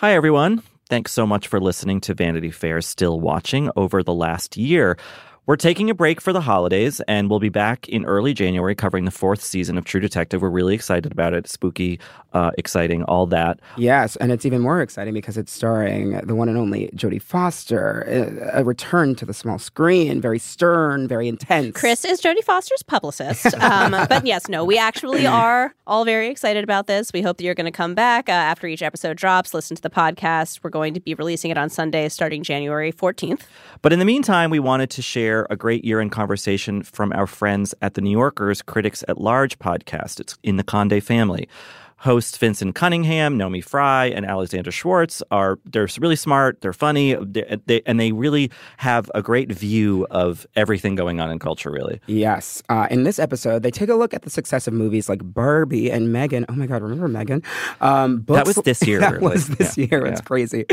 Hi, everyone. Thanks so much for listening to Vanity Fair Still Watching over the last year. We're taking a break for the holidays, and we'll be back in early January covering the fourth season of True Detective. We're really excited about it. Spooky, uh, exciting, all that. Yes, and it's even more exciting because it's starring the one and only Jodie Foster. A, a return to the small screen, very stern, very intense. Chris is Jodie Foster's publicist. Um, but yes, no, we actually are all very excited about this. We hope that you're going to come back uh, after each episode drops, listen to the podcast. We're going to be releasing it on Sunday starting January 14th. But in the meantime, we wanted to share a great year in conversation from our friends at the New Yorker's Critics at Large podcast. It's in the Conde family. Hosts Vinson Cunningham, Naomi Fry, and Alexandra Schwartz are they're really smart, they're funny, they, they, and they really have a great view of everything going on in culture. Really, yes. Uh, in this episode, they take a look at the success of movies like Barbie and Megan. Oh my God, remember Megan? Um, books, that was this year. that was this yeah. year. It's crazy.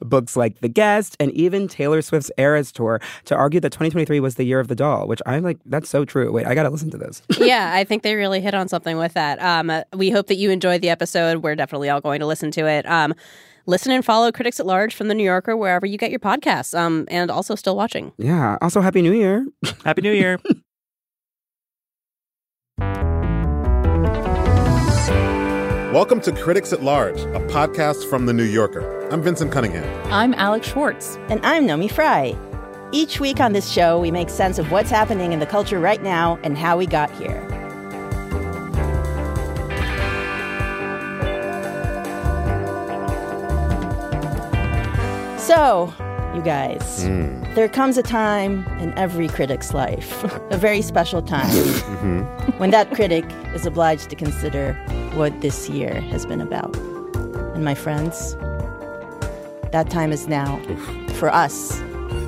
Books like The Guest and even Taylor Swift's Eras tour to argue that 2023 was the year of the doll, which I'm like, that's so true. Wait, I got to listen to this. yeah, I think they really hit on something with that. Um, uh, we hope that you enjoy enjoyed the episode. We're definitely all going to listen to it. Um, listen and follow Critics at Large from the New Yorker wherever you get your podcasts. Um, and also still watching. Yeah. Also, Happy New Year. Happy New Year. Welcome to Critics at Large, a podcast from The New Yorker. I'm Vinson Cunningham. I'm Alex Schwartz. And I'm Naomi Fry. Each week on this show, we make sense of what's happening in the culture right now and how we got here. So, you guys, mm. there comes a time in every critic's life, a very special time, mm-hmm. when that critic is obliged to consider what this year has been about. And my friends, that time is now for us,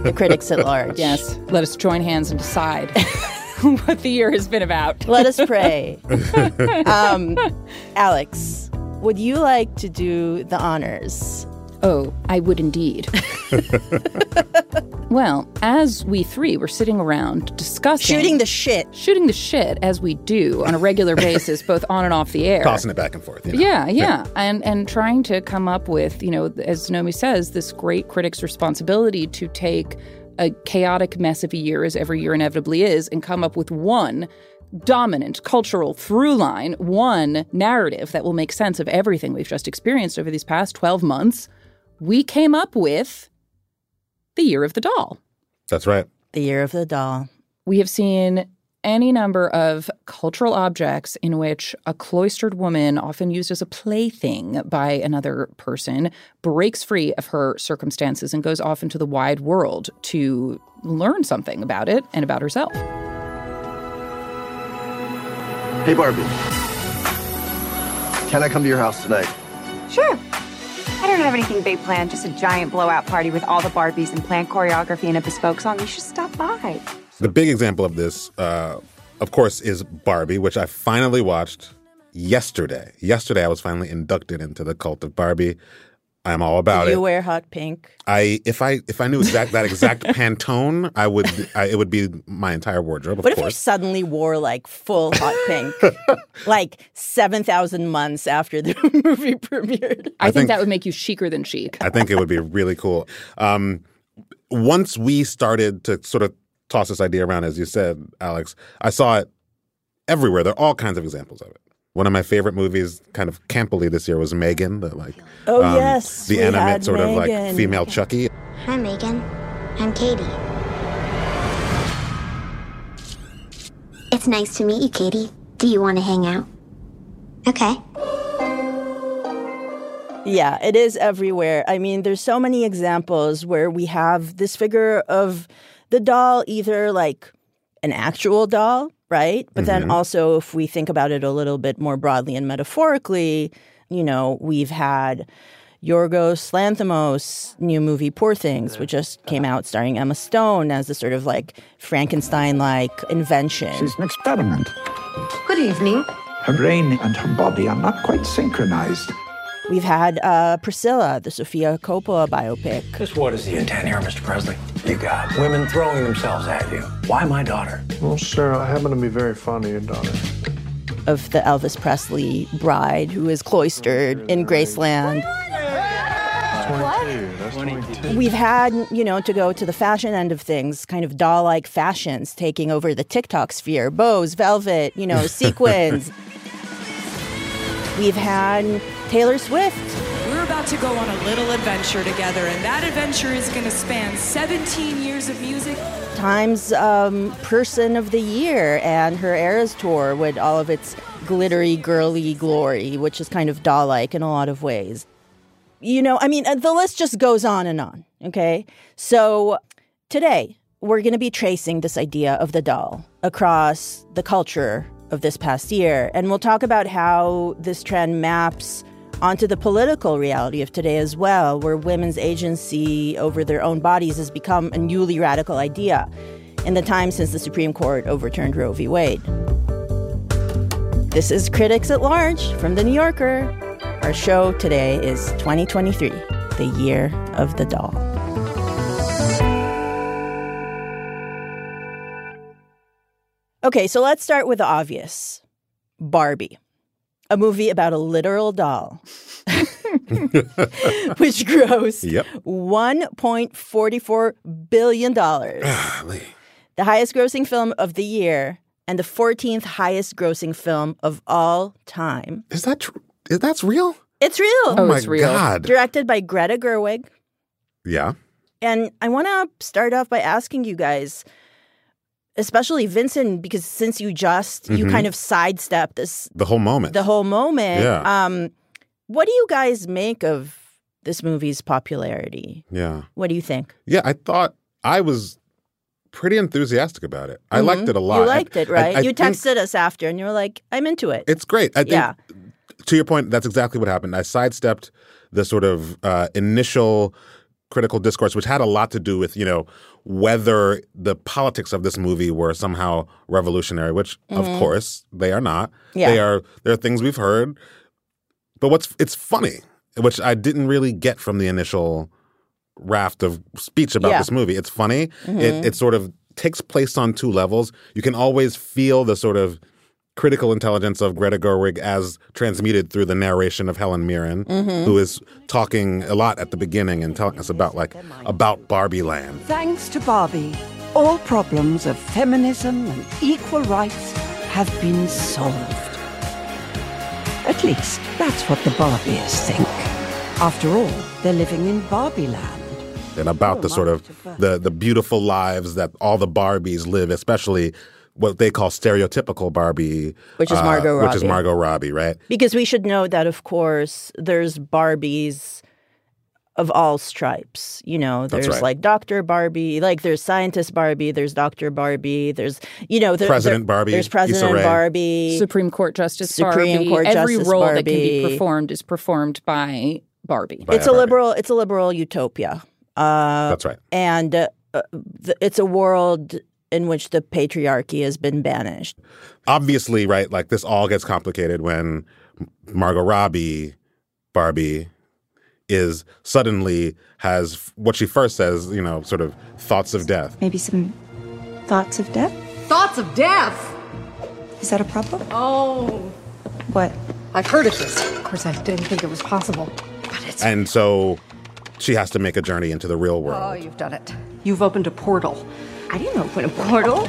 the critics at large. Yes, let us join hands and decide. what the year has been about. Let us pray. um, Alex, would you like to do the honors Oh, I would indeed. well, as we three were sitting around discussing shooting the shit, shooting the shit as we do on a regular basis, both on and off the air, tossing it back and forth. You know? yeah, yeah, yeah, and and trying to come up with, you know, as Naomi says, this great critic's responsibility to take a chaotic mess of a year, as every year inevitably is, and come up with one dominant cultural through line, one narrative that will make sense of everything we've just experienced over these past 12 months we came up with the Year of the Doll. That's right. The Year of the Doll. We have seen any number of cultural objects in which a cloistered woman, often used as a plaything by another person, breaks free of her circumstances and goes off into the wide world to learn something about it and about herself. Hey, Barbie. Can I come to your house tonight? Sure. I don't have anything big planned, just a giant blowout party with all the Barbies and planned choreography and a bespoke song. You should stop by. The big example of this, uh, of course, is Barbie, which I finally watched yesterday. Yesterday, I was finally inducted into the cult of Barbie. I'm all about Do it. you wear hot pink? I if I if I knew exact that exact Pantone, I would I, it would be my entire wardrobe. Of What if you course. suddenly wore like full hot pink, like seven thousand months after the movie premiered? I, think, think- that would make you chicer than chic. I think it would be really cool. Um, once we started to sort of toss this idea around, as you said, Alex, I saw it everywhere. There are all kinds of examples of it. One of my favorite movies, kind of campily this year, was Megan. The like, Oh um, yes, the we animate had sort of like Megan. female Chucky. Hi, Megan. I'm Katie. It's nice to meet you, Katie. Do you want to hang out? Okay. Yeah, it is everywhere. I mean, there's so many examples where we have this figure of the doll, either like an actual doll, right? But then mm-hmm. also, if we think about it a little bit more broadly and metaphorically, you know, we've had Yorgos Lanthimos' new movie Poor Things, which just uh-huh. came out starring Emma Stone as a sort of like Frankenstein-like invention. She's an experiment. Good evening. Her brain and her body are not quite synchronized. We've had uh, Priscilla, the Sofia Coppola biopic. Just what is the intent here, Mr. Presley? You got women throwing themselves at you. Why my daughter? Well, sir, I happen to be very fond of your daughter. of the Elvis Presley bride who is cloistered in Graceland. 22. That's 22. We've had, you know, to go to the fashion end of things, kind of doll like fashions taking over the TikTok sphere bows, velvet, you know, sequins. We've had Taylor Swift. We're about to go on a little adventure together, and that adventure is going to span 17 years of music. Times um, Person of the Year and her Eras tour with all of its glittery, girly glory, which is kind of doll like in a lot of ways. You know, I mean, uh, the list just goes on and on. Okay. So today, we're going to be tracing this idea of the doll across the culture of this past year. And we'll talk about how this trend maps onto the political reality of today as well, where women's agency over their own bodies has become a newly radical idea in the time since the Supreme Court overturned Roe v. Wade. This is Critics at Large from The New Yorker. Our show today is 2023, the year of the doll. Okay, so let's start with the obvious Barbie, a movie about a literal doll, which grossed Yep. $1.44 billion. Golly. the highest grossing film of the year and the 14th highest grossing film of all time. Is that true? Is that's real? It's real. Oh, oh my God. Directed by Greta Gerwig. Yeah. And I want to start off by asking you guys, especially Vinson, because since you just you Mhm. kind of sidestepped this The whole moment. the whole moment. Yeah. Um, what do you guys make of this movie's popularity? yeah. What do you think? Yeah, I thought I was pretty enthusiastic about it. I liked it a lot. You liked it, right? I- I you texted us after, and you were like, "I'm into it." It's great. I think, Yeah. to your point, that's exactly what happened. I sidestepped the sort of uh, initial critical discourse, which had a lot to do with, you know, whether the politics of this movie were somehow revolutionary, which of Mhm. course they are not. Yeah. They are there are things we've heard. But what's it's funny, which I didn't really get from the initial raft of speech about Yeah. this movie. It's funny. Mhm. It it sort of takes place on two levels. You can always feel the sort of critical intelligence of Greta Gerwig as transmuted through the narration of Helen Mirren, Mhm. who is talking a lot at the beginning and telling us about like about Barbie Land. Thanks to Barbie, all problems of feminism and equal rights have been solved. At least, that's what the Barbies think. After all, they're living in Barbie land. and about the sort of the the beautiful lives that all the Barbies live, especially what they call stereotypical Barbie, Which is uh, Margot which is Robbie. Margot Robbie, right? Because we should know that, of course, there's Barbies of all stripes. You know, there's right. like Dr. Barbie, like there's Scientist Barbie, there's Dr. Barbie, there's, you know, there, President there- Barbie, There's President Barbie. Supreme Court Justice Supreme Barbie. Court Every Justice role that can be performed is performed by Barbie. it's a liberal, it's a liberal utopia. Uh, That's right. And uh, uh, th- it's a world in which the patriarchy has been banished. Obviously, right? Like this all gets complicated when Margot Robbie, Barbie, is suddenly has what she first says, you know, sort of thoughts of death. Maybe some thoughts of death? Thoughts of death? Is that a problem? Oh. What? I've heard of this. Of course, I didn't think it was possible. But it's. And so she has to make a journey into the real world. Oh, you've done it. You've opened a portal. I didn't open a portal.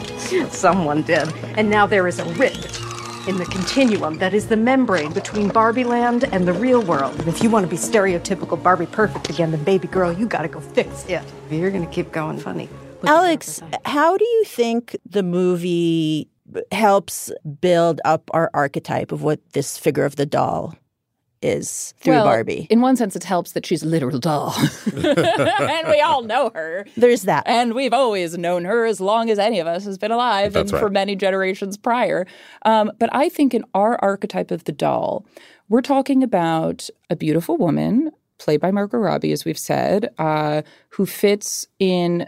Someone did. And now there is a rift in the continuum that is the membrane between Barbie land and the real world. And if you want to be stereotypical Barbie perfect again, then baby girl, you got to go fix it. You're going to keep going funny. Alex, how do you think the movie helps build up our archetype of what this figure of the doll is through well, Barbie? In one sense, it helps that she's a literal doll. and we all know her. There's that. And we've always known her as long as any of us has been alive That's and right. for many generations prior. Um, but I think in our archetype of the doll, we're talking about a beautiful woman played by Margot Robbie, as we've said, uh, who fits in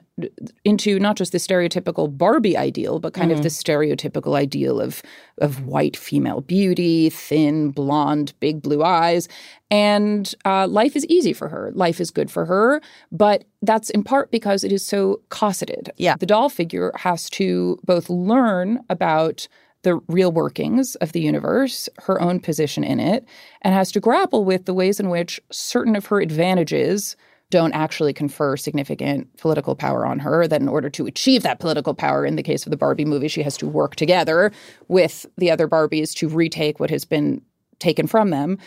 into not just the stereotypical Barbie ideal, but kind Mhm. of the stereotypical ideal of of white female beauty, thin, blonde, big blue eyes, and uh, life is easy for her. Life is good for her, but that's in part because it is so cosseted. Yeah, the doll figure has to both learn about the real workings of the universe, her own position in it, and has to grapple with the ways in which certain of her advantages don't actually confer significant political power on her. That in order to achieve that political power, in the case of the Barbie movie, she has to work together with the other Barbies to retake what has been taken from them.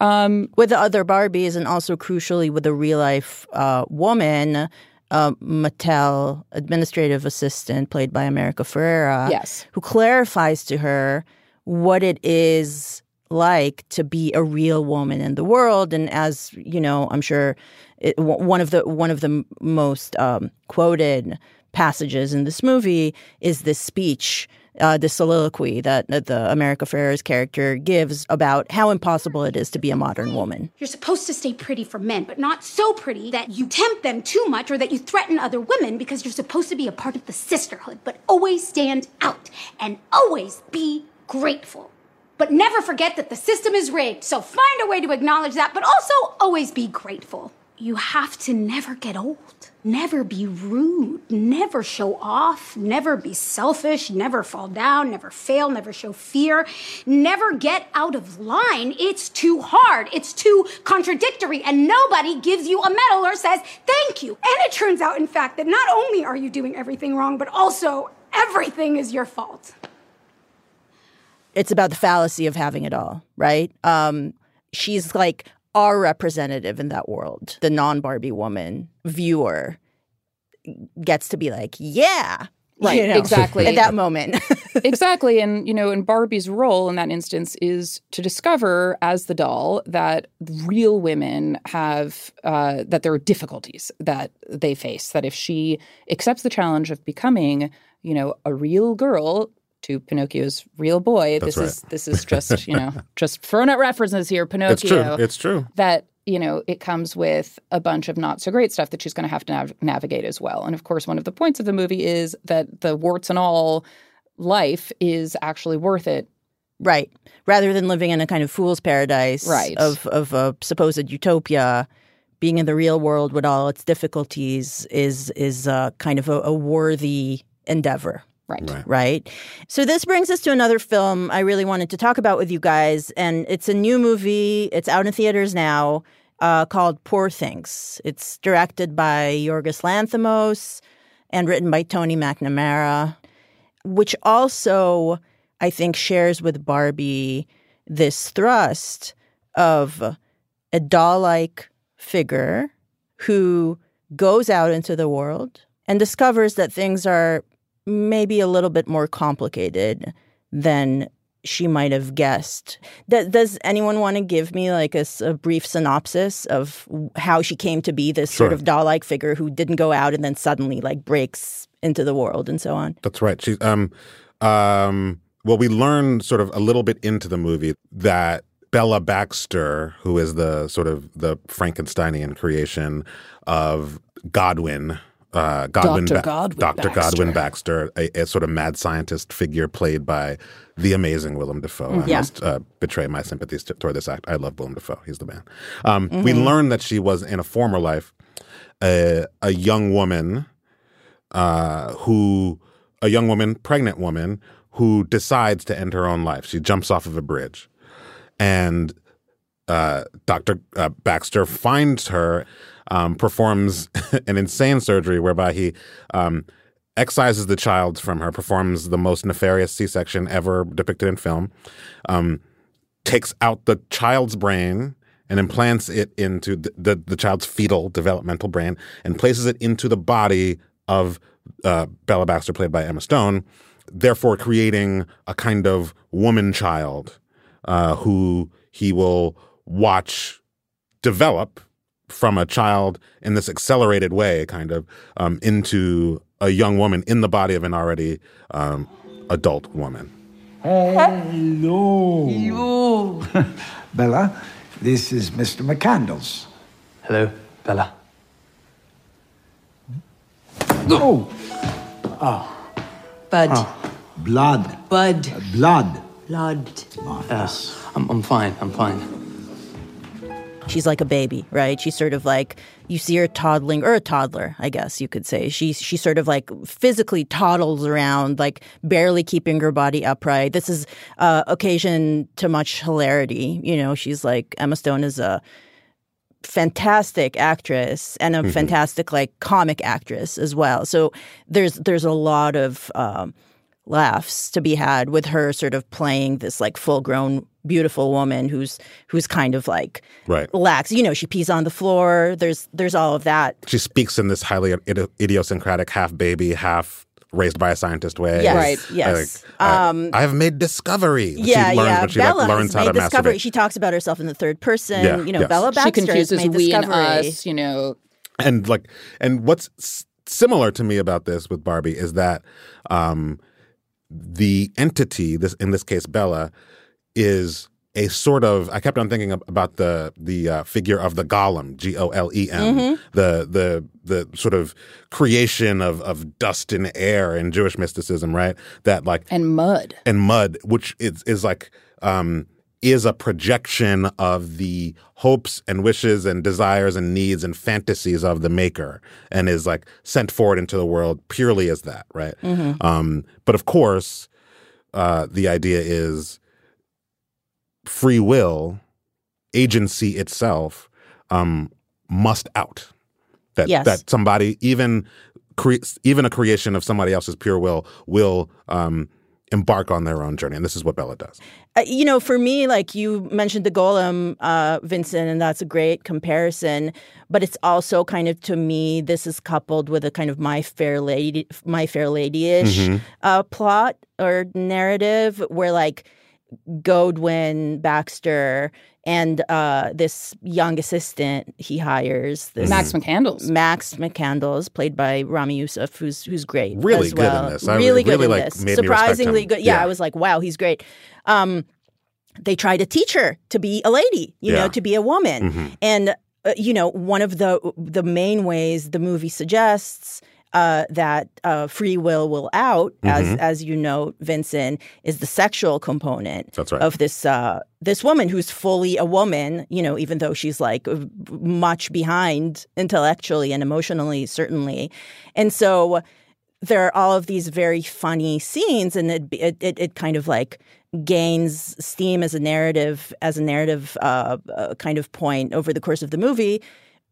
Um, with the other Barbies, and also crucially with a real life uh, woman, uh, Mattel administrative assistant played by America Ferrera, Yes. who clarifies to her what it is like to be a real woman in the world. And as you know, I'm sure it, one of the one of the most um, quoted passages in this movie is this speech. Uh, this soliloquy that the America Ferrera's character gives about how impossible it is to be a modern woman. You're supposed to stay pretty for men, but not so pretty that you tempt them too much or that you threaten other women because you're supposed to be a part of the sisterhood. But always stand out and always be grateful. But never forget that the system is rigged, so find a way to acknowledge that, but also always be grateful. You have to never get old. Never be rude. Never show off. Never be selfish. Never fall down. Never fail. Never show fear. Never get out of line. It's too hard. It's too contradictory. And nobody gives you a medal or says thank you. And it turns out, in fact, that not only are you doing everything wrong, but also everything is your fault. it's about the fallacy of having it all, right? Um, she's like our representative in that world. The non Barbie woman viewer gets to be like, yeah. Right, you know, exactly. At that moment. exactly. And, you know, and Barbie's role in that instance is to discover as the doll that real women have, uh, that there are difficulties that they face. That if she accepts the challenge of becoming, you know, a real girl, to Pinocchio's real boy. That's this is this is just you know just throwing out references here. Pinocchio. It's true. It's true. That you know it comes with a bunch of not so great stuff that she's going to have to nav- navigate as well. And of course, one of the points of the movie is that the warts and all life is actually worth it. Right. Rather than living in a kind of fool's paradise Right. of, of a supposed utopia, being in the real world with all its difficulties is is uh, kind of a, a worthy endeavor. Right. Right. So this brings us to another film I really wanted to talk about with you guys, and it's a new movie. It's out in theaters now, uh, called Poor Things. It's directed by Yorgos Lanthimos and written by Tony McNamara, which also I think shares with Barbie this thrust of a doll-like figure who goes out into the world and discovers that things are maybe a little bit more complicated than she might have guessed. Th- does anyone want to give me like a, a brief synopsis of how she came to be this sort of doll-like figure who didn't go out and then suddenly like breaks into the world and so on? That's right. She's um um well we learn sort of a little bit into the movie that Bella Baxter, who is the sort of the Frankensteinian creation of Godwin, uh, Godwin, Dr. Ba- Godwin Dr. Baxter. Godwin Baxter, a, a sort of mad scientist figure played by the amazing Willem Dafoe. I Yeah. must uh, betray my sympathies t- toward this act. I love Willem Dafoe. He's the man. Um, We Mhm. learned that she was in a former life a, a young woman uh, who, a young woman, pregnant woman, who decides to end her own life. She jumps off of a bridge. And uh, Dr. Uh, Baxter finds her, um, performs an insane surgery whereby he um, excises the child from her, performs the most nefarious C section ever depicted in film, um, takes out the child's brain and implants it into the, the, the child's fetal developmental brain and places it into the body of uh, Bella Baxter, played by Emma Stone, therefore creating a kind of woman child uh, who he will watch develop from a child in this accelerated way, kind of, um, into a young woman in the body of an already um, adult woman. Hello. Hello. Bella, this is Mr. McCandles. Hello, Bella. Oh. Ah. Bud. Blood. Bud. Uh, blood. Blood. Yes, I'm, I'm fine. I'm fine. She's like a baby, right? She's sort of like you see her toddling, or a toddler, I guess you could say. She she sort of like physically toddles around, like barely keeping her body upright. This is uh, occasion to much hilarity. You know, she's like Emma Stone is a fantastic actress and a Mhm. fantastic like comic actress as well. So there's there's a lot of um, laughs to be had with her sort of playing this like full grown beautiful woman who's who's kind of like Right. lax. You know, she pees on the floor. There's there's all of that. She speaks in this highly idi- idiosyncratic half baby, half raised by a scientist way. Yes, Right. yes. Like, I- Um, I, have made discovery. Yeah, she learns yeah. she Bella like, learns has how made to discovery. masturbate. She talks about herself in the third person. Yeah, you know, yes. Bella She Baxter has confuses made we and us, you know. and like and what's s- similar to me about this with Barbie is that um the entity this in this case Bella is a sort of I kept on thinking about the the uh, figure of the golem G O L E M Mhm. the the the sort of creation of of dust and air in Jewish mysticism right that like and mud and mud which is is like um is a projection of the hopes and wishes and desires and needs and fantasies of the maker and is like sent forward into the world purely as that right Mhm. um but of course uh the idea is free will agency itself um must out that Yes. that somebody even cre- even a creation of somebody else's pure will will um embark on their own journey and this is what bella does Uh, you know, for me, like you mentioned the golem, uh, Vinson, and that's a great comparison. But it's also kind of to me, this is coupled with a kind of my fair lady, my fair lady-ish Mhm. uh, plot or narrative, where like Godwin Baxter and uh, this young assistant he hires, this Max McCandles. Max McCandles, played by Ramy Youssef, who's who's great, Really as good in this. I really, really, good in like, this. made Surprisingly him. good. Yeah, Yeah. I was like, wow, he's great. Um, they try to teach her to be a lady, you know, to be a woman, Mhm. and uh, you know, one of the the main ways the movie suggests. Uh, that uh, free will will out, as Mhm. as you know, Vinson, is the sexual component That's right. of this uh, this woman who's fully a woman. You know, even though she's like much behind intellectually and emotionally, certainly, and so there are all of these very funny scenes, and it it it, it kind of like gains steam as a narrative as a narrative uh, uh, kind of point over the course of the movie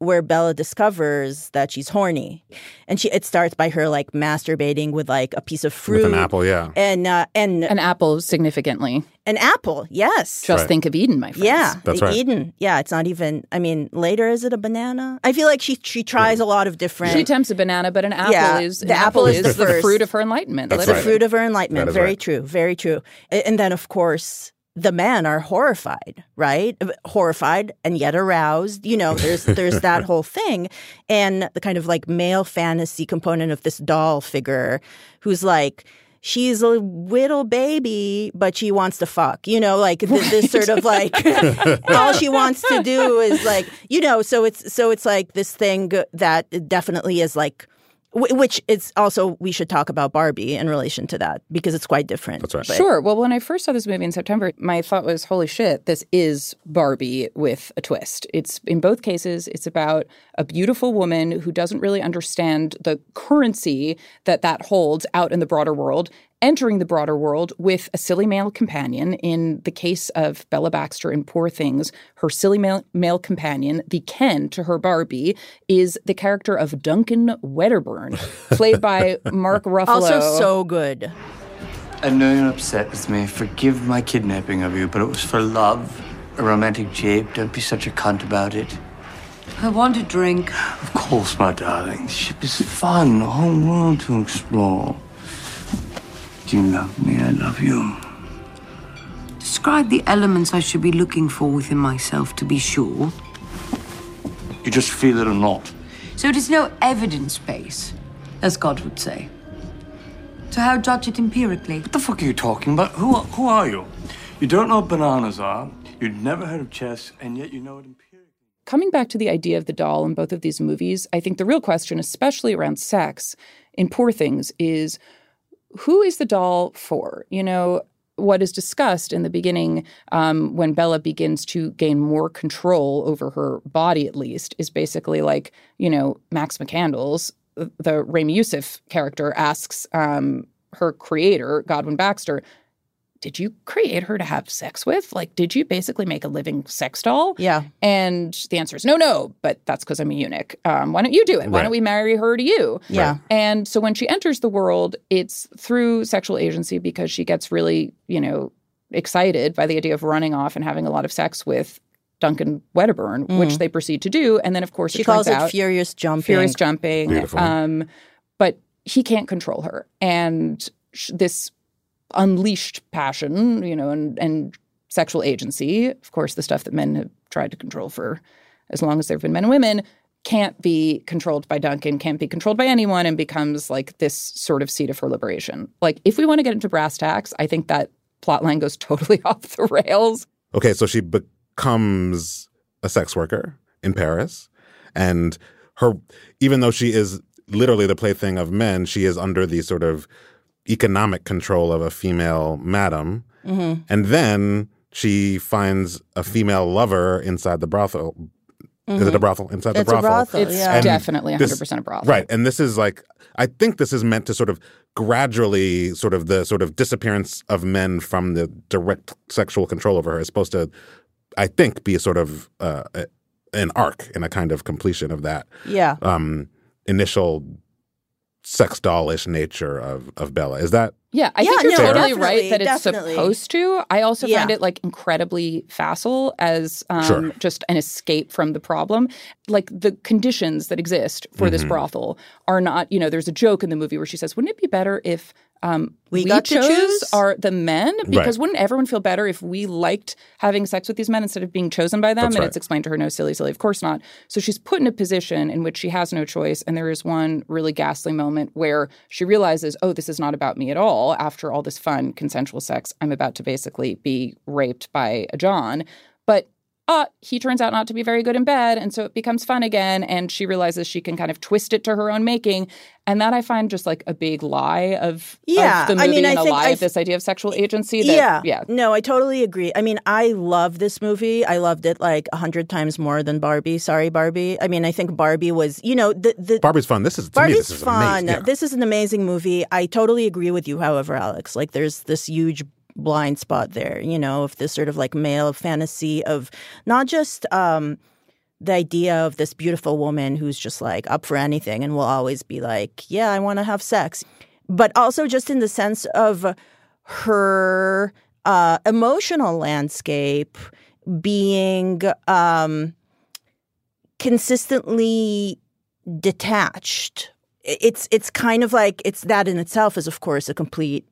where Bella discovers that she's horny, and she it starts by her like masturbating with like a piece of fruit, with an apple yeah and uh, and an apple significantly, an apple, yes. Just think of Eden, my friends. Yeah, That's right. Eden. Yeah, it's not even. I mean, later is it a banana? I feel like she she tries a lot of different. She attempts a banana, but an apple Yeah, is the an apple is the the, first. fruit of her enlightenment. It's literally. the fruit of her enlightenment. That is Very right. true. Very true. And then, of course, the men are horrified, right? Uh, horrified and yet aroused. You know, there's there's that whole thing, and the kind of like male fantasy component of this doll figure, who's like. She's a little baby, but she wants to fuck. You know, like th- this sort of like all she wants to do is like you know. So it's so it's like this thing that definitely is like Which is also we should talk about Barbie in relation to that because it's quite different. That's right. Sure. Well, when I first saw this movie in September, my thought was, holy shit, this is Barbie with a twist. It's in both cases, it's about a beautiful woman who doesn't really understand the currency that that holds out in the broader world. Entering the broader world with a silly male companion. In the case of Bella Baxter in Poor Things, her silly male, male companion, the Ken to her Barbie, is the character of Duncan Wedderburn, played by Mark Ruffalo. Also so good. I know you're upset with me. Forgive my kidnapping of you, but it was for love. A romantic jape. Don't be such a cunt about it. I want a drink. Of course, my darling. The ship is fun. A whole world to explore. Do you love me? I love you. Describe the elements I should be looking for within myself to be sure. You just feel it or not. So it is no evidence base, as God would say. So how judge it empirically? What the fuck are you talking about? Who, are- who are you? You don't know what bananas are. You'd never heard of chess, and yet you know it empirically. coming back to the idea of the doll in both of these movies, I think the real question, especially around sex in Poor Things, is who is the doll for? You know, what is discussed in the beginning um, when Bella begins to gain more control over her body, at least, is basically like, you know, Max McCandles, the Ramy Youssef character, asks um, her creator, Godwin Baxter, did you create her to have sex with? Like, did you basically make a living sex doll? Yeah. And the answer is no, no, but that's because I'm a eunuch. Um, why don't you do it? Why Right. don't we marry her to you? Yeah. And so when she enters the world, it's through sexual agency because she gets really, you know, excited by the idea of running off and having a lot of sex with Duncan Wedderburn, which Mm. they proceed to do. And then, of course, She it calls it out- furious jumping. Furious jumping. Beautiful. Um, but he can't control her. And sh- this unleashed passion, you know, and, and sexual agency, of course, the stuff that men have tried to control for as long as there have been men and women, can't be controlled by Duncan, can't be controlled by anyone, and becomes like this sort of seat of her liberation. Like, if we want to get into brass tacks, I think that plot line goes totally off the rails. Okay, so she becomes a sex worker in Paris, and her, even though she is literally the plaything of men, she is under the sort of economic control of a female madam, Mhm. and then she finds a female lover inside the brothel. Is it a Mhm. brothel inside It's the a brothel? brothel, It's yeah. definitely 100% a brothel. Right, and this is like I think this is meant to sort of gradually sort of the sort of disappearance of men from the direct sexual control over her is supposed to, I think, be a sort of uh, a- an arc and a kind of completion of that. Yeah. Um, initial sex dollish nature of of Bella. Is that Yeah, I Yeah, think you're no, totally definitely, right that it's definitely. supposed to. I also Yeah. find it like incredibly facile as um, Sure. just an escape from the problem. Like the conditions that exist for this Mm-hmm. Mhm. brothel are not, you know, there's a joke in the movie where she says, wouldn't it be better if um, We got to chose choose?" are the men? Because Right. wouldn't everyone feel better if we liked having sex with these men instead of being chosen by them? That's and right. it's explained to her, no, silly, silly, of course not. So she's put in a position in which she has no choice. And there is one really ghastly moment where she realizes, oh, this is not about me at all. After all this fun, consensual sex, I'm about to basically be raped by a John. But uh, he turns out not to be very good in bed. And so it becomes fun again. And she realizes she can kind of twist it to her own making. And that I find just like a big lie of, Yeah, of the I movie mean, I and a think lie I of this idea of sexual agency. That, yeah. Yeah. No, I totally agree. I mean, I love this movie. I loved it like a hundred times more than Barbie. Sorry, Barbie. I mean, I think Barbie was, you know, the the Barbie's fun? This is to me, Barbie's this is fun. amazing. Yeah. This is an amazing movie. I totally agree with you, however, Alex. Like there's this huge blind spot there, you know, of this sort of like male fantasy of not just um the idea of this beautiful woman who's just like up for anything and will always be like, yeah, I want to have sex. But also just in the sense of her uh, emotional landscape being um, consistently detached. It's it's kind of like it's that in itself is of course a complete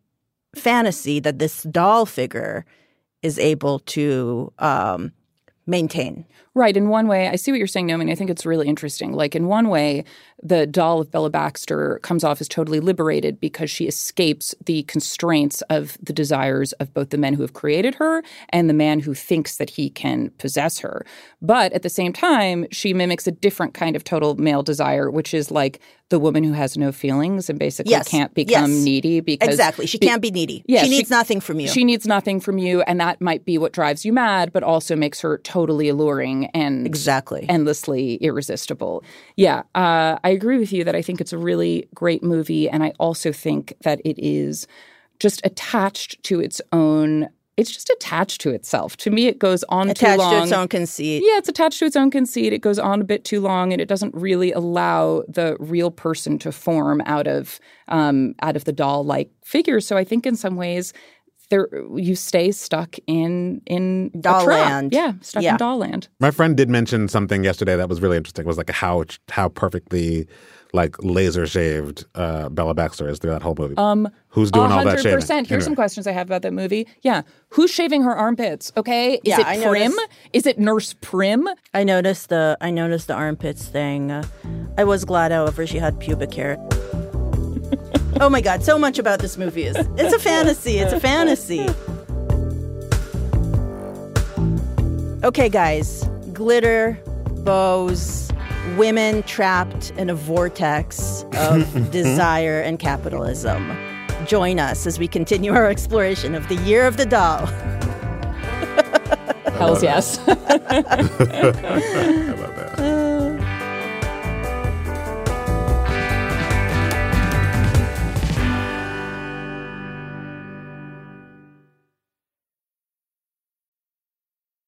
fantasy that this doll figure is able to um, maintain. Right. In one way, I see what you're saying, Naomi, and I think it's really interesting. Like, in one way, the doll of Bella Baxter comes off as totally liberated because she escapes the constraints of the desires of both the men who have created her and the man who thinks that he can possess her. But at the same time, she mimics a different kind of total male desire, which is like the woman who has no feelings and basically Yes. can't become Yes. needy because Exactly. She can't be needy. She needs nothing from you. She needs nothing from you, and that might be what drives you mad, but also makes her totally alluring and exactly endlessly irresistible. Yeah, uh, I agree with you that I think it's a really great movie, and I also think that it is just attached to its own. It's just attached to itself. To me, it goes on too Attached long. to its own conceit. Yeah, it's attached to its own conceit. It goes on a bit too long, and it doesn't really allow the real person to form out of um, out of the doll like figure. So I think in some ways, there you stay stuck in in Doll land. Yeah, stuck Yeah. in doll land. My friend did mention something yesterday that was really interesting. It was like how how perfectly like laser shaved uh, Bella Baxter is through that whole movie. Um, Who's doing all that 100%. shaving? Here's Anyway. some questions I have about that movie. Yeah, who's shaving her armpits? Okay, is Yeah, it I Prim? noticed. Is it Nurse Prim? I noticed the I noticed the armpits thing. Uh, I was glad, however, she had pubic hair. Oh my god, so much about this movie is it's a fantasy. It's a fantasy. Okay, guys, glitter, bows, women trapped in a vortex of desire and capitalism. Join us as we continue our exploration of the year of the doll. Hells yes.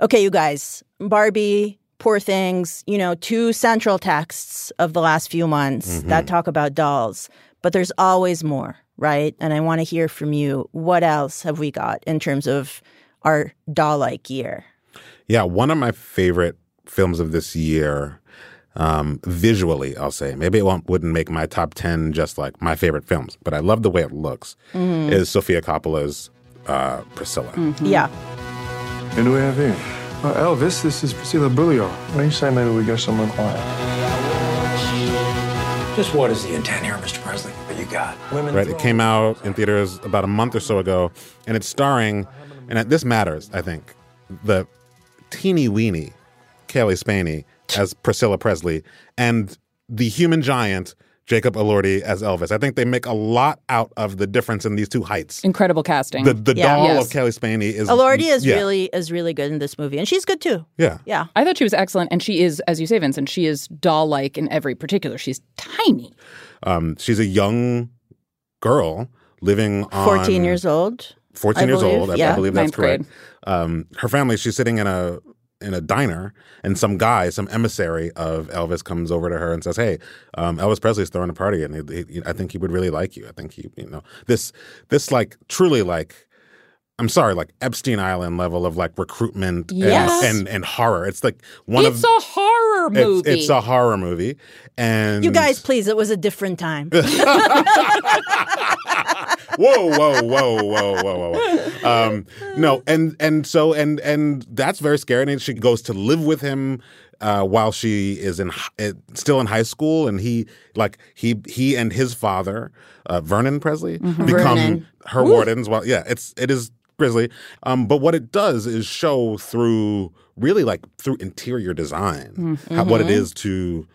Okay, you guys. Barbie, Poor Things, you know, two central texts of the last few months that talk about dolls. But there's always more, right? And I want to hear from you. What else have we got in terms of our doll like year? Yeah, one of my favorite films of this year, um, visually, I'll say, maybe it won't, wouldn't make my top 10 just like my favorite films, but I love the way it looks, Mhm. is Sofia Coppola's uh, Priscilla. Yeah. And do we have here? Uh, Elvis, this is Priscilla Beaulieu. What do you say maybe we go somewhere quiet? Just what is the intent here, Mr. Presley? What you got? Women Right, it came out in theaters about a month or so ago, and it's starring, and this matters, I think, the teeny weeny Cailee Spaeny as Priscilla Presley and the human giant Jacob Elordi as Elvis. I think they make a lot out of the difference in these two heights. Incredible casting. The the Yeah. doll Yes. of Cailee Spaeny is Elordi is yeah, really is really good in this movie, and she's good too. yeah. Yeah. I thought she was excellent, and she is, as you say, Vinson, she is doll-like in every particular. She's tiny. Um, she's a young girl living on 14 years old. 14 I years believe, old. I, yeah. I believe that's Ninth grade. correct. Um, her family, she's sitting in a in a diner, and some guy, some emissary of Elvis, comes over to her and says, "Hey, um, Elvis Presley's throwing a party, and he, he, I think he would really like you. I think he, you know, this this like truly like." I'm sorry, like Epstein Island level of like recruitment Yes. and, and and horror. It's like one it's of a horror it's, movie. it's a horror movie, and You guys, please, it was a different time. whoa, whoa, whoa, whoa, whoa, whoa. Um, no, and and so and and that's very scary. And she goes to live with him uh, while she is in hi- still in high school, and he like he he and his father uh, Vernon Presley Mhm. become Vernon. her Ooh. wardens. Well, yeah, it's it is grisly. Um, but what it does is show through really like through interior design how, what it Mhm. to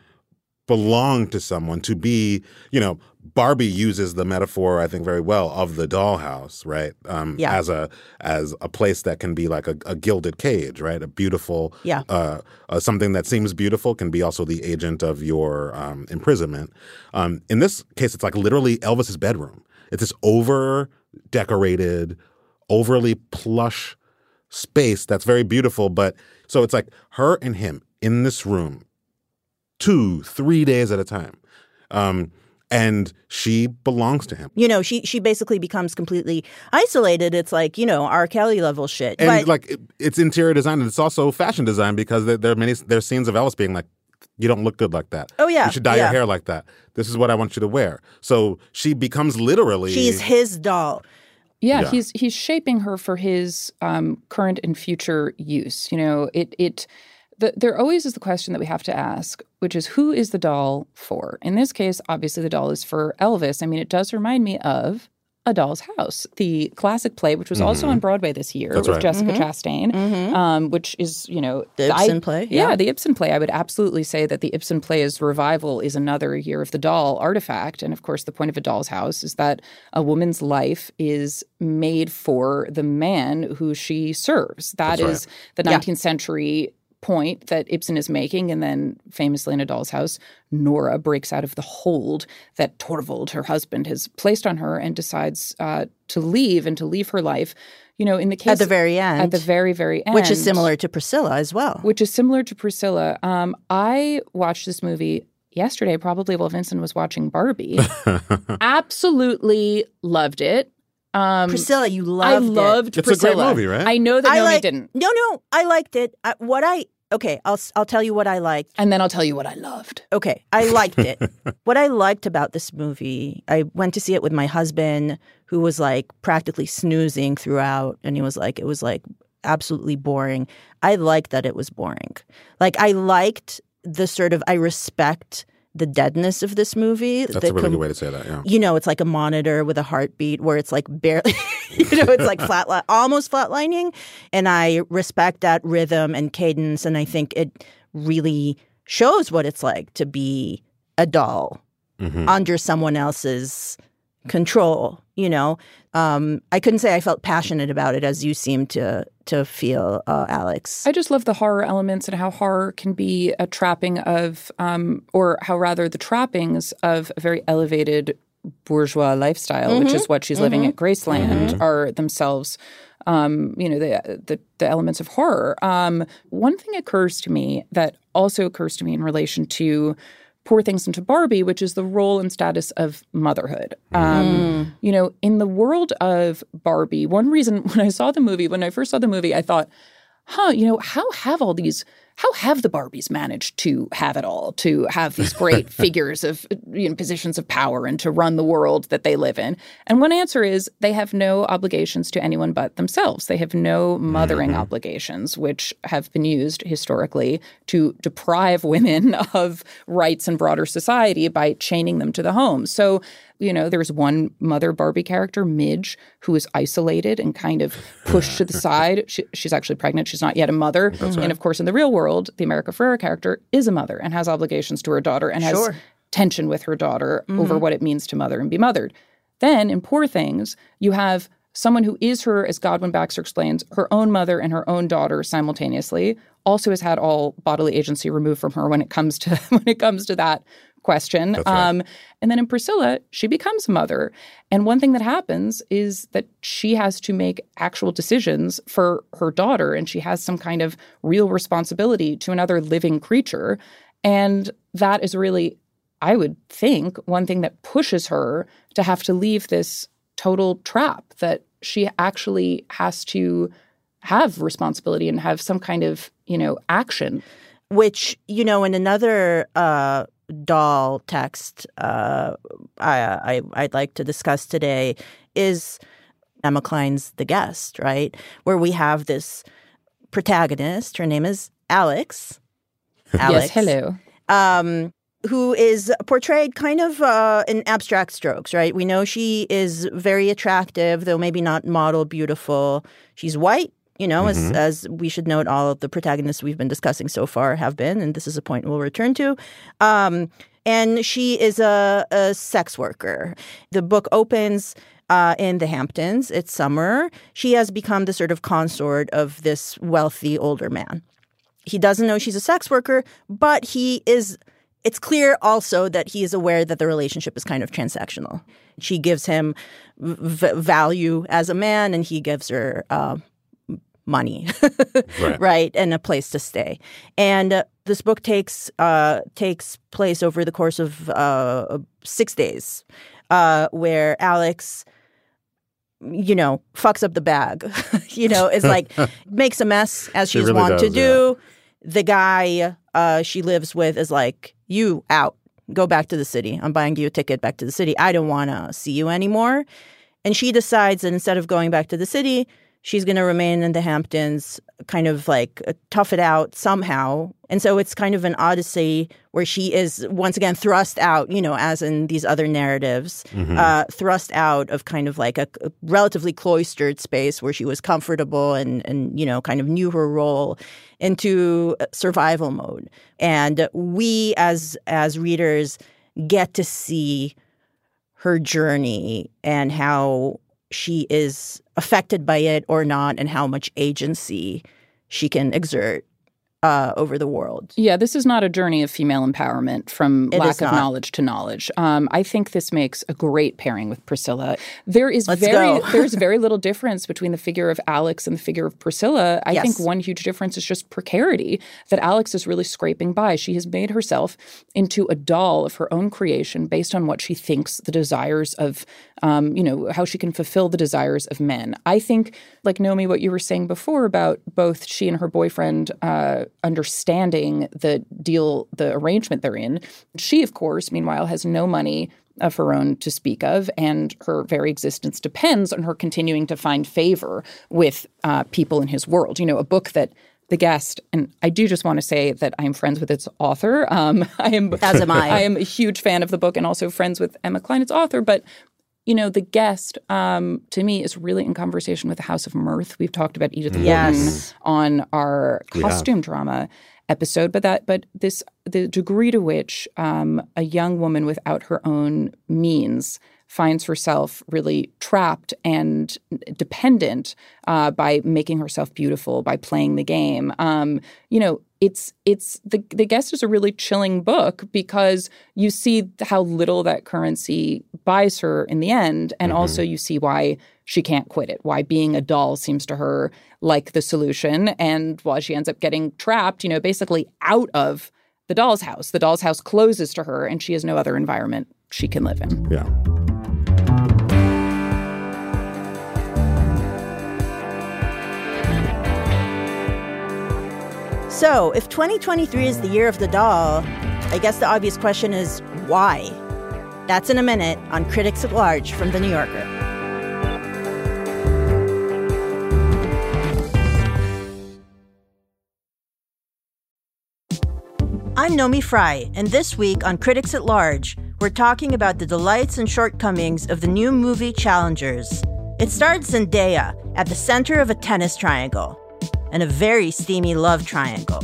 belong to someone to be you know barbie uses the metaphor i think very well of the dollhouse right um Yeah. as a as a place that can be like a, a gilded cage right a beautiful Yeah. uh, uh something that seems beautiful can be also the agent of your um imprisonment um in this case it's like literally elvis's bedroom it's this over decorated overly plush space that's very beautiful but so it's like her and him in this room two, three days at a time. Um, and she belongs to him. You know, she she basically becomes completely isolated. It's like you know R. Kelly level shit. And but like it- it's interior design and it's also fashion design because there, there are many there's scenes of Elvis being like, "You don't look good like that. Oh, yeah, you should dye yeah. your hair like that. This is what I want you to wear." So she becomes literally she's his doll. Yeah, Yeah. he's he's shaping her for his um, current and future use. You know, it it the, there always is the question that we have to ask, which is who is the doll for? In this case, obviously the doll is for Elvis. I mean, it does remind me of A Doll's House, the classic play, which was also Mhm. on Broadway this year That's with right. Jessica Mhm. Chastain, Mhm. um, which is you know The I- Ibsen play, Yeah. yeah. the Ibsen play. I would absolutely say that the Ibsen play's revival is another Year of the Doll artifact. And of course, the point of A Doll's House is that a woman's life is made for the man who she serves. That That's right. is the Yeah. 19th century point that Ibsen is making. And then famously in A Doll's House, Nora breaks out of the hold that Torvald, her husband, has placed on her and decides uh, to leave and to leave her life. You know, in the case At the very end. at the very, very end, which is similar to Priscilla as well. which is similar to Priscilla. Um, I watched this movie yesterday, probably while Vinson was watching Barbie. Absolutely loved it. Um, Priscilla, you I loved it. I loved It's a great movie, right? I know that I Naomi like, didn't, No, no, I liked it. I, what I okay, I'll I'll tell you what I liked. and then I'll tell you what I loved. Okay, I liked it. what I liked about this movie, I went to see it with my husband, who was like practically snoozing throughout, and he was like, it was like absolutely boring. I liked that it was boring. Like I liked the sort of I respect the deadness of this movie. That's a really com- good way to say that. Yeah. you know, it's like a monitor with a heartbeat where it's like barely, you know, it's like flat, almost flatlining. And I respect that rhythm and cadence. And I think it really shows what it's like to be a doll Mhm. under someone else's control, you know? Um, I couldn't say I felt passionate about it as you seem to to feel, uh, Alex. I just love the horror elements and how horror can be a trapping of, um, or how rather the trappings of a very elevated bourgeois lifestyle, which Mhm. is what she's living Mhm. at Graceland, Mhm. are themselves. Um, you know the, the the elements of horror. Um, one thing occurs to me that also occurs to me in relation to Poor Things into Barbie, which is the role and status of motherhood. Um, You know, in the world of Barbie, one reason when I saw the movie, when I first saw the movie, I thought, huh, you know, how have all these, how have the Barbies managed to have it all, to have these great figures of, you know, positions of power and to run the world that they live in? And one answer is they have no obligations to anyone but themselves. They have no mothering mm-hmm. obligations, which have been used historically to deprive women of rights in broader society by chaining them to the home. So, you know, there's one mother Barbie character, Midge, who is isolated and kind of pushed to the side. She, she's actually pregnant. She's not yet a mother. And of course, in the real world, the America Ferrera character is a mother and has obligations to her daughter and has tension with her daughter over Mhm. what it means to mother and be mothered. Then in Poor Things, you have someone who is her, as Godwin Baxter explains, her own mother and her own daughter simultaneously, also has had all bodily agency removed from her when it comes to when it comes to that question. That's right. Um, and then in Priscilla, she becomes a mother. And one thing that happens is that she has to make actual decisions for her daughter, and she has some kind of real responsibility to another living creature. And that is really, I would think, one thing that pushes her to have to leave this total trap that she actually has to have responsibility and have some kind of, you know, action. which you know in another uh, doll text uh, I, I I'd like to discuss today is Emma Cline's The Guest, right? Where we have this protagonist. Her name is Alex, Alex. Yes, hello. Um, who is portrayed kind of uh, in abstract strokes, right? We know she is very attractive, though maybe not model beautiful. She's white, you know, Mhm. as as we should note, all of the protagonists we've been discussing so far have been, and this is a point we'll return to. Um, and she is a, a sex worker. The book opens uh, in the Hamptons. It's summer. She has become the sort of consort of this wealthy older man. He doesn't know she's a sex worker, but he is. It's clear also that he is aware that the relationship is kind of transactional. She gives him v- value as a man, and he gives her uh, money, Right. right, and a place to stay. And uh, this book takes uh, takes place over the course of uh, six days, uh, where Alex, you know, fucks up the bag. you know, is like makes a mess as She she's really wont to does, do. The guy uh, she lives with is like, "You out, go back to the city. I'm buying you a ticket back to the city. I don't want to see you anymore." And she decides that instead of going back to the city, she's going to remain in the Hamptons, kind of like uh, tough it out somehow. And so it's kind of an odyssey where she is once again thrust out, you know, as in these other narratives, Mhm. uh, thrust out of kind of like a, a relatively cloistered space where she was comfortable and, and, you know, kind of knew her role into uh, survival mode. And we as as readers get to see her journey and how she is affected by it or not and how much agency she can exert uh, over the world. Yeah, this is not a journey of female empowerment from It lack of knowledge to knowledge. Um, I think this makes a great pairing with Priscilla. There is Let's very there's very little difference between the figure of Alex and the figure of Priscilla. I think one huge difference is just precarity that Alex is really scraping by. She has made herself into a doll of her own creation based on what she thinks the desires of um, you know, how she can fulfill the desires of men. I think, like Naomi, what you were saying before about both she and her boyfriend uh, understanding the deal, the arrangement they're in. She, of course, meanwhile, has no money of her own to speak of, and her very existence depends on her continuing to find favor with uh, people in his world. You know, a book that the guest, and I do just want to say that I am friends with its author. Um, I am, As am I. I am a huge fan of the book, and also friends with Emma Cline, its author. But you know, the guest um, to me is really in conversation with the House of Mirth. We've talked about Edith Yes. Wharton on our costume drama episode, but that but this the degree to which um, a young woman without her own means finds herself really trapped and dependent uh, by making herself beautiful by playing the game. Um, you know, it's it's the the guest is a really chilling book because you see how little that currency buys her in the end, and also you see why she can't quit it. Why being a doll seems to her like the solution, and why she ends up getting trapped. You know, basically out of the doll's house. The doll's house closes to her, and she has no other environment she can live in. Yeah. So, if 2023 is the year of the doll, I guess the obvious question is why? That's in a minute on Critics at Large from The New Yorker. I'm Naomi Fry, and this week on Critics at Large, we're talking about the delights and shortcomings of the new movie Challengers. It stars Zendaya at the center of a tennis triangle and a very steamy love triangle.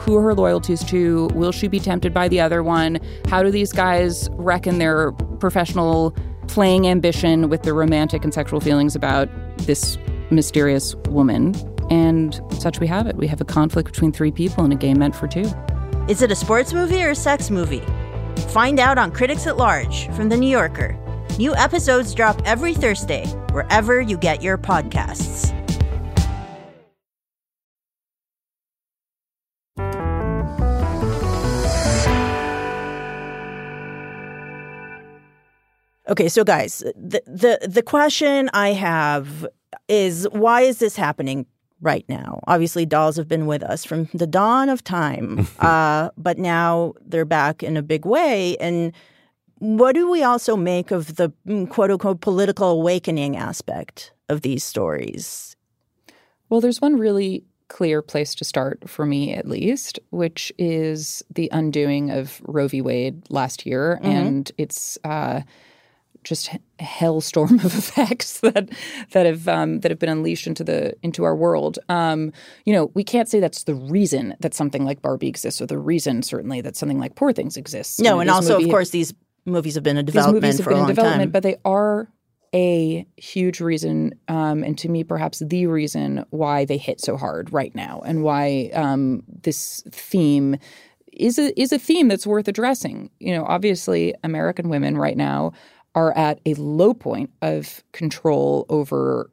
Who are her loyalties to? Will she be tempted by the other one? How do these guys reckon their professional playing ambition with their romantic and sexual feelings about this mysterious woman? And such we have it. We have a conflict between three people in a game meant for two. Is it a sports movie or a sex movie? Find out on Critics at Large from The New Yorker. New episodes drop every Thursday, wherever you get your podcasts. Okay, so guys, the, the the question I have is why is this happening right now? Obviously, dolls have been with us from the dawn of time, uh, but now they're back in a big way. And what do we also make of the mm, quote unquote political awakening aspect of these stories? Well, there's one really clear place to start for me, at least, which is the undoing of Roe v. Wade last year, Mhm. and it's uh, just a hellstorm of effects that that have um, that have been unleashed into the into our world. Um, you know, we can't say that's the reason that something like Barbie exists, or the reason certainly that something like Poor Things exists. You No, know, and also, movie- of course, these movies have been in development for a long development, time. but they are a huge reason, um, and to me, perhaps the reason why they hit so hard right now, and why um, this theme is a is a theme that's worth addressing. You know, obviously, American women right now are at a low point of control over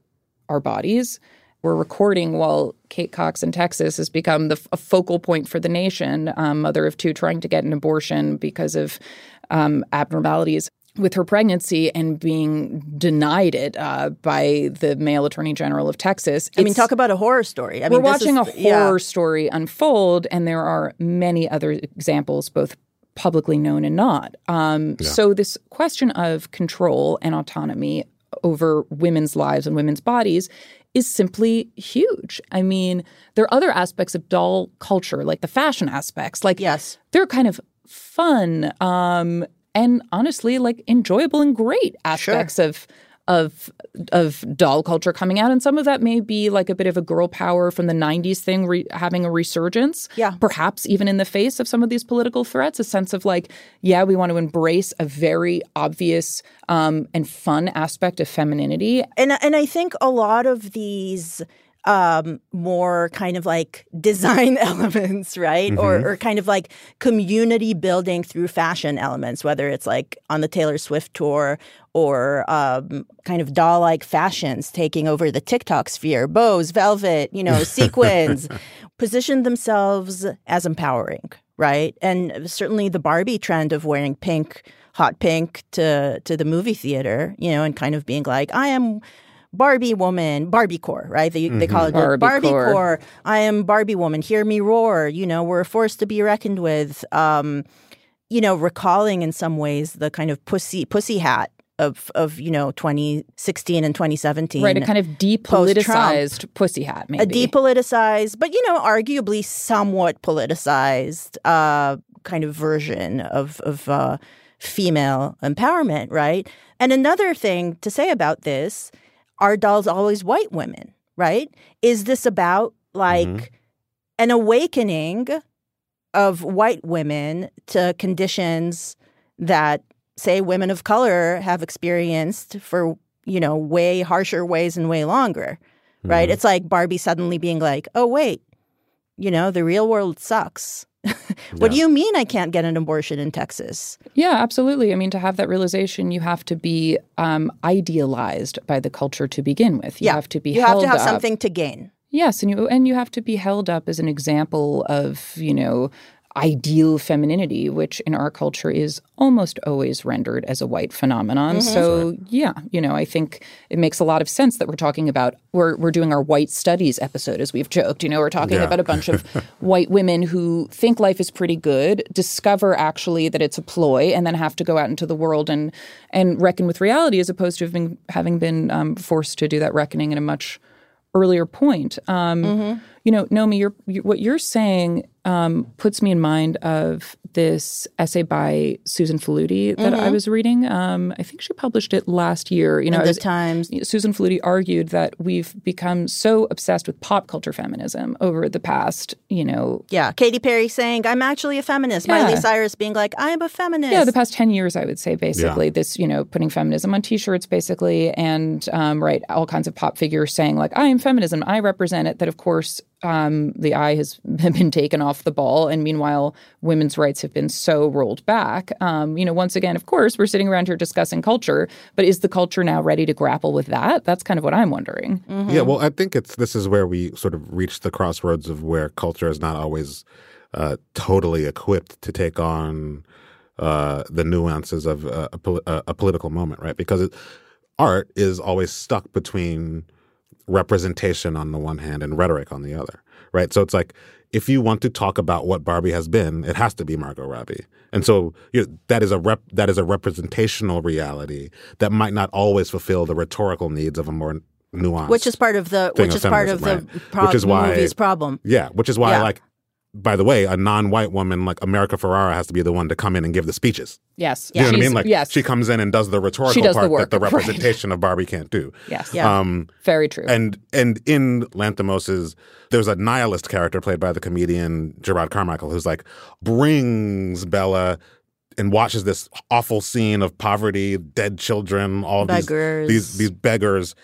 our bodies. We're recording while Kate Cox in Texas has become the a focal point for the nation, um, mother of two trying to get an abortion because of um, abnormalities with her pregnancy and being denied it uh, by the male attorney general of Texas. I mean, talk about a horror story. I we're mean, this watching is- a yeah. horror story unfold, and there are many other examples, both publicly known and not. Um, So, this question of control and autonomy over women's lives and women's bodies is simply huge. I mean, there are other aspects of doll culture, like the fashion aspects. Like, yes, they're kind of fun um, and honestly, like enjoyable and great aspects of of of doll culture coming out, and some of that may be like a bit of a girl power from the '90s thing re- having a resurgence. Yeah, perhaps even in the face of some of these political threats, a sense of like, yeah, we want to embrace a very obvious um, and fun aspect of femininity. and and I think a lot of these um more kind of like design elements right or Mhm. or kind of like community building through fashion elements whether it's like on the Taylor Swift tour or um kind of doll like fashions taking over the TikTok sphere bows velvet you know sequins position themselves as empowering right and certainly the Barbie trend of wearing pink hot pink to to the movie theater you know and kind of being like I am Barbie woman, Barbie core, right? They, they call it Barbie Barbie core. core. I am Barbie woman. Hear me roar. You know, we're a force to be reckoned with. Um, you know, recalling in some ways the kind of pussy pussy hat of of you know 2016 and 2017. Right, a kind of post-Trump. depoliticized pussy hat, maybe. A depoliticized, but you know, arguably somewhat politicized uh, kind of version of of uh, female empowerment, right? And another thing to say about this: are dolls always white women? Right? Is this about like an awakening of white women to conditions that say women of color have experienced for you know way harsher ways and way longer right Mhm. it's like barbie suddenly being like oh wait you know the real world sucks what do you mean i can't get an abortion in texas Yeah, absolutely. I mean, to have that realization, you have to be um, idealized by the culture to begin with. You yeah have to be you have to have up. something to gain Yes, and you and you have to be held up as an example of you know ideal femininity, which in our culture is almost always rendered as a white phenomenon. Mhm. So yeah, you know, I think it makes a lot of sense that we're talking about we're we're doing our white studies episode as we've joked. You know, we're talking Yeah. about a bunch of white women who think life is pretty good, discover actually that it's a ploy, and then have to go out into the world and and reckon with reality, as opposed to having having been um, forced to do that reckoning in a much earlier point. Um, Mhm. You know, Nomi, you're, you, what you're saying um, puts me in mind of this essay by Susan Faludi that I Mhm. was reading. Um, I think she published it last year. You know, In the was- Times. Susan Faludi argued that we've become so obsessed with pop culture feminism over the past, you know, yeah katy perry saying i'm actually a feminist miley cyrus being like i'm a feminist Yeah, the past 10 years, I would say, basically, this, you know, putting feminism on t shirts, basically, and, um, right, all kinds of pop figures saying, like, I am feminism, I represent it, that, of course, um, the eye has been taken off the ball. And meanwhile, women's rights have been so rolled back. Um, you know, once again, of course, we're sitting around here discussing culture, but is the culture now ready to grapple with that? That's kind of what I'm wondering. Yeah, well, I think it's this is where we sort of reach the crossroads of where culture is not always uh, totally equipped to take on uh, the nuances of uh, a, a, a political moment, right? Because it, art is always stuck between representation on the one hand and rhetoric on the other, right? So it's like if you want to talk about what Barbie has been, it has to be Margot Robbie, and so you know, that is a rep, that is a representational reality that might not always fulfill the rhetorical needs of a more nuanced, Which is part of the which of is part of feminism, the right? pro- Which is why- movie's problem. Yeah, which is why, Yeah. like, by the way, a non-white woman like America Ferrera has to be the one to come in and give the speeches. Yes. You know what I mean? Like, yes. she comes in and does the rhetorical She does the part work, that the right. representation of Barbie can't do. Yes. Yeah. Um, Very true. And and in Lanthimos's, there's a nihilist character played by the comedian Jerrod Carmichael who's like brings Bella and watches this awful scene of poverty, dead children, all these Beggars. these these beggars,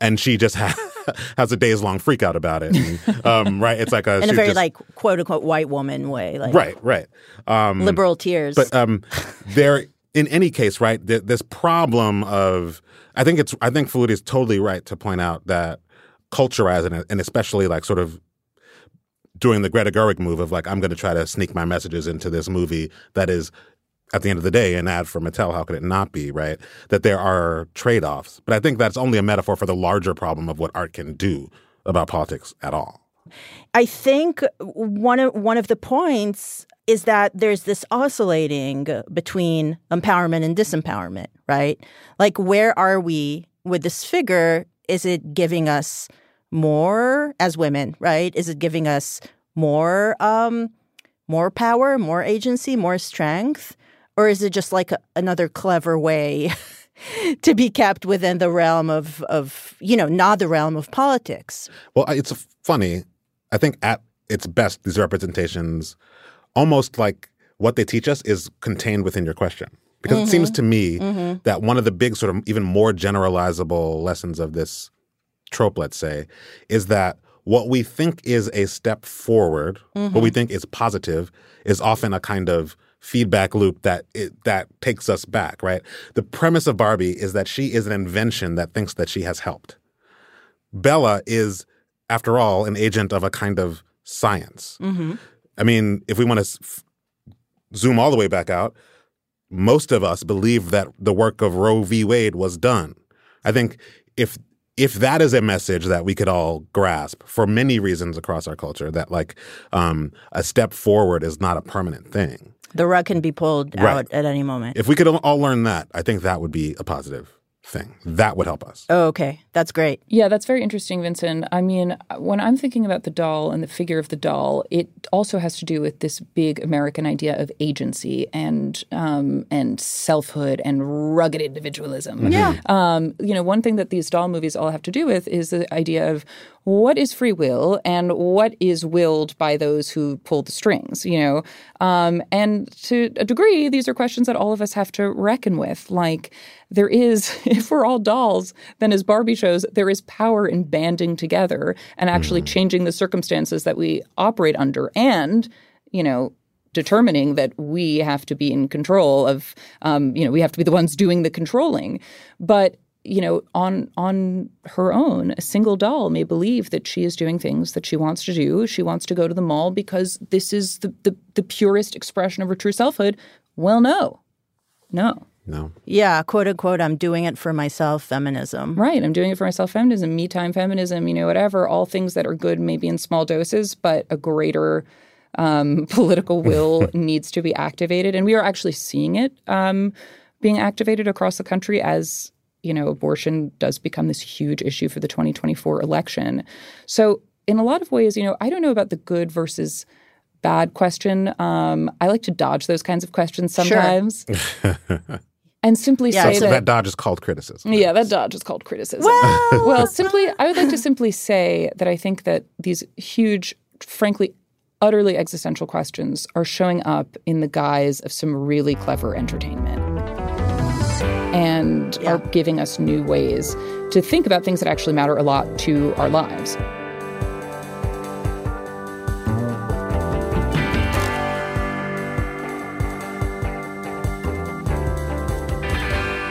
and she just ha- has a days long freak out about it. And, um, right? It's like a in a very just- like quote unquote white woman way, like right, right. Um, liberal tears. but um, there, in any case, right, th- this problem of, I think it's, I think Faludi is totally right to point out that culturizing it, and especially like sort of doing the Greta Gerwig move of like, I'm going to try to sneak my messages into this movie that is, at the end of the day, an ad for Mattel. How could it not be, right? That there are trade offs. But I think that's only a metaphor for the larger problem of what art can do about politics at all. I think one of one of the points is that there's this oscillating between empowerment and disempowerment, right? Like where are we with this figure? Is it giving us more as women, right? Is it giving us more um more power, more agency, more strength? Or is it just like a, another clever way to be kept within the realm of of, you know, not the realm of politics? Well, it's funny. I think at its best, these representations, almost like what they teach us, is contained within your question. Because it seems Mhm. to me Mhm. that one of the big, sort of even more generalizable lessons of this trope, let's say, is that what we think is a step forward, what we Mhm. think is positive, is often a kind of feedback loop that it, that takes us back. Right. The premise of Barbie is that she is an invention that thinks that she has helped. Bella is, after all, an agent of a kind of science. Mm-hmm. I mean, if we want to f- zoom all the way back out, most of us believe that the work of Roe v. Wade was done. I think if if that is a message that we could all grasp for many reasons across our culture, that like um, a step forward is not a permanent thing. The rug can be pulled Right. out at any moment. If we could all learn that, I think that would be a positive thing. That would help us. Oh, okay. That's great. Yeah, that's very interesting, Vinson. I mean, when I'm thinking about the doll and the figure of the doll, it also has to do with this big American idea of agency and um, and selfhood and rugged individualism. Yeah. Um, you know, one thing that these doll movies all have to do with is the idea of what is free will and what is willed by those who pull the strings. You know, um, and to a degree, these are questions that all of us have to reckon with. Like, there is, if we're all dolls, then as Barbie shows, there is power in banding together and actually changing the circumstances that we operate under, and you know, determining that we have to be in control of, um, you know, we have to be the ones doing the controlling. But you know, on on her own, a single doll may believe that she is doing things that she wants to do. She wants to go to the mall because this is the the, the purest expression of her true selfhood. Well, no, no. No. Yeah, quote unquote, I'm doing it for myself feminism. Right. I'm doing it for myself feminism, me time feminism, you know, whatever. All things that are good, maybe in small doses, but a greater um, political will needs to be activated. And we are actually seeing it um, being activated across the country as, you know, abortion does become this huge issue for the 2024 election. So, in a lot of ways, you know, I don't know about the good versus bad question. Um, I like to dodge those kinds of questions Sure. sometimes and simply So say that, that dodge is called criticism. yeah, that dodge is called criticism. Well, simply, I would like to simply say that I think that these huge, frankly, utterly existential questions are showing up in the guise of some really clever entertainment and are giving us new ways to think about things that actually matter a lot to our lives.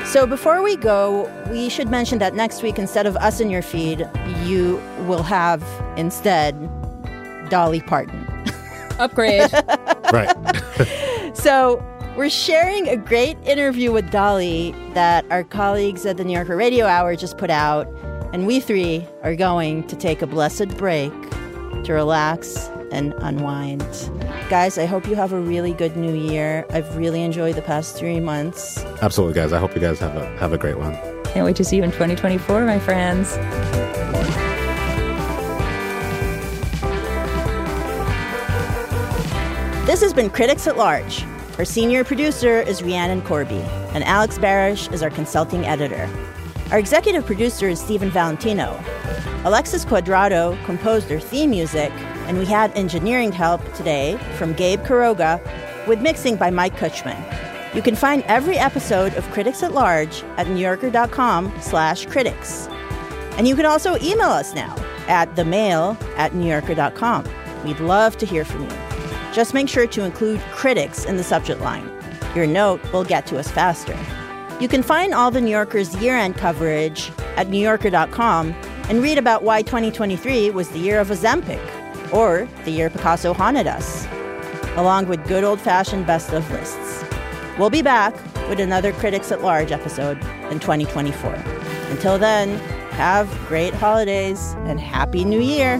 So before we go, we should mention that next week, instead of us in your feed, you will have instead Dolly Parton. Upgrade. right. So we're sharing a great interview with Dolly that our colleagues at the New Yorker Radio Hour just put out, and we three are going to take a blessed break to relax and unwind. Guys, I hope you have a really good new year. I've really enjoyed the past three months. Absolutely, guys. I hope you guys have a have a great one. Can't wait to see you in 2024, my friends. This has been Critics at Large. Our senior producer is Rhiannon Corby, and Alex Barish is our consulting editor. Our executive producer is Stephen Valentino. Alexis Cuadrado composed our theme music, and we had engineering help today from Gabe Kuroga, with mixing by Mike Kutchman. You can find every episode of Critics at Large at newyorker.com slash critics. And you can also email us now at themail at newyorker.com. We'd love to hear from you. Just make sure to include critics in the subject line. Your note will get to us faster. You can find all the New Yorker's year end coverage at newyorker.com and read about why 2023 was the year of Ozempic or the year Picasso haunted us, along with good old fashioned best of lists. We'll be back with another Critics at Large episode in 2024. Until then, have great holidays and Happy New Year!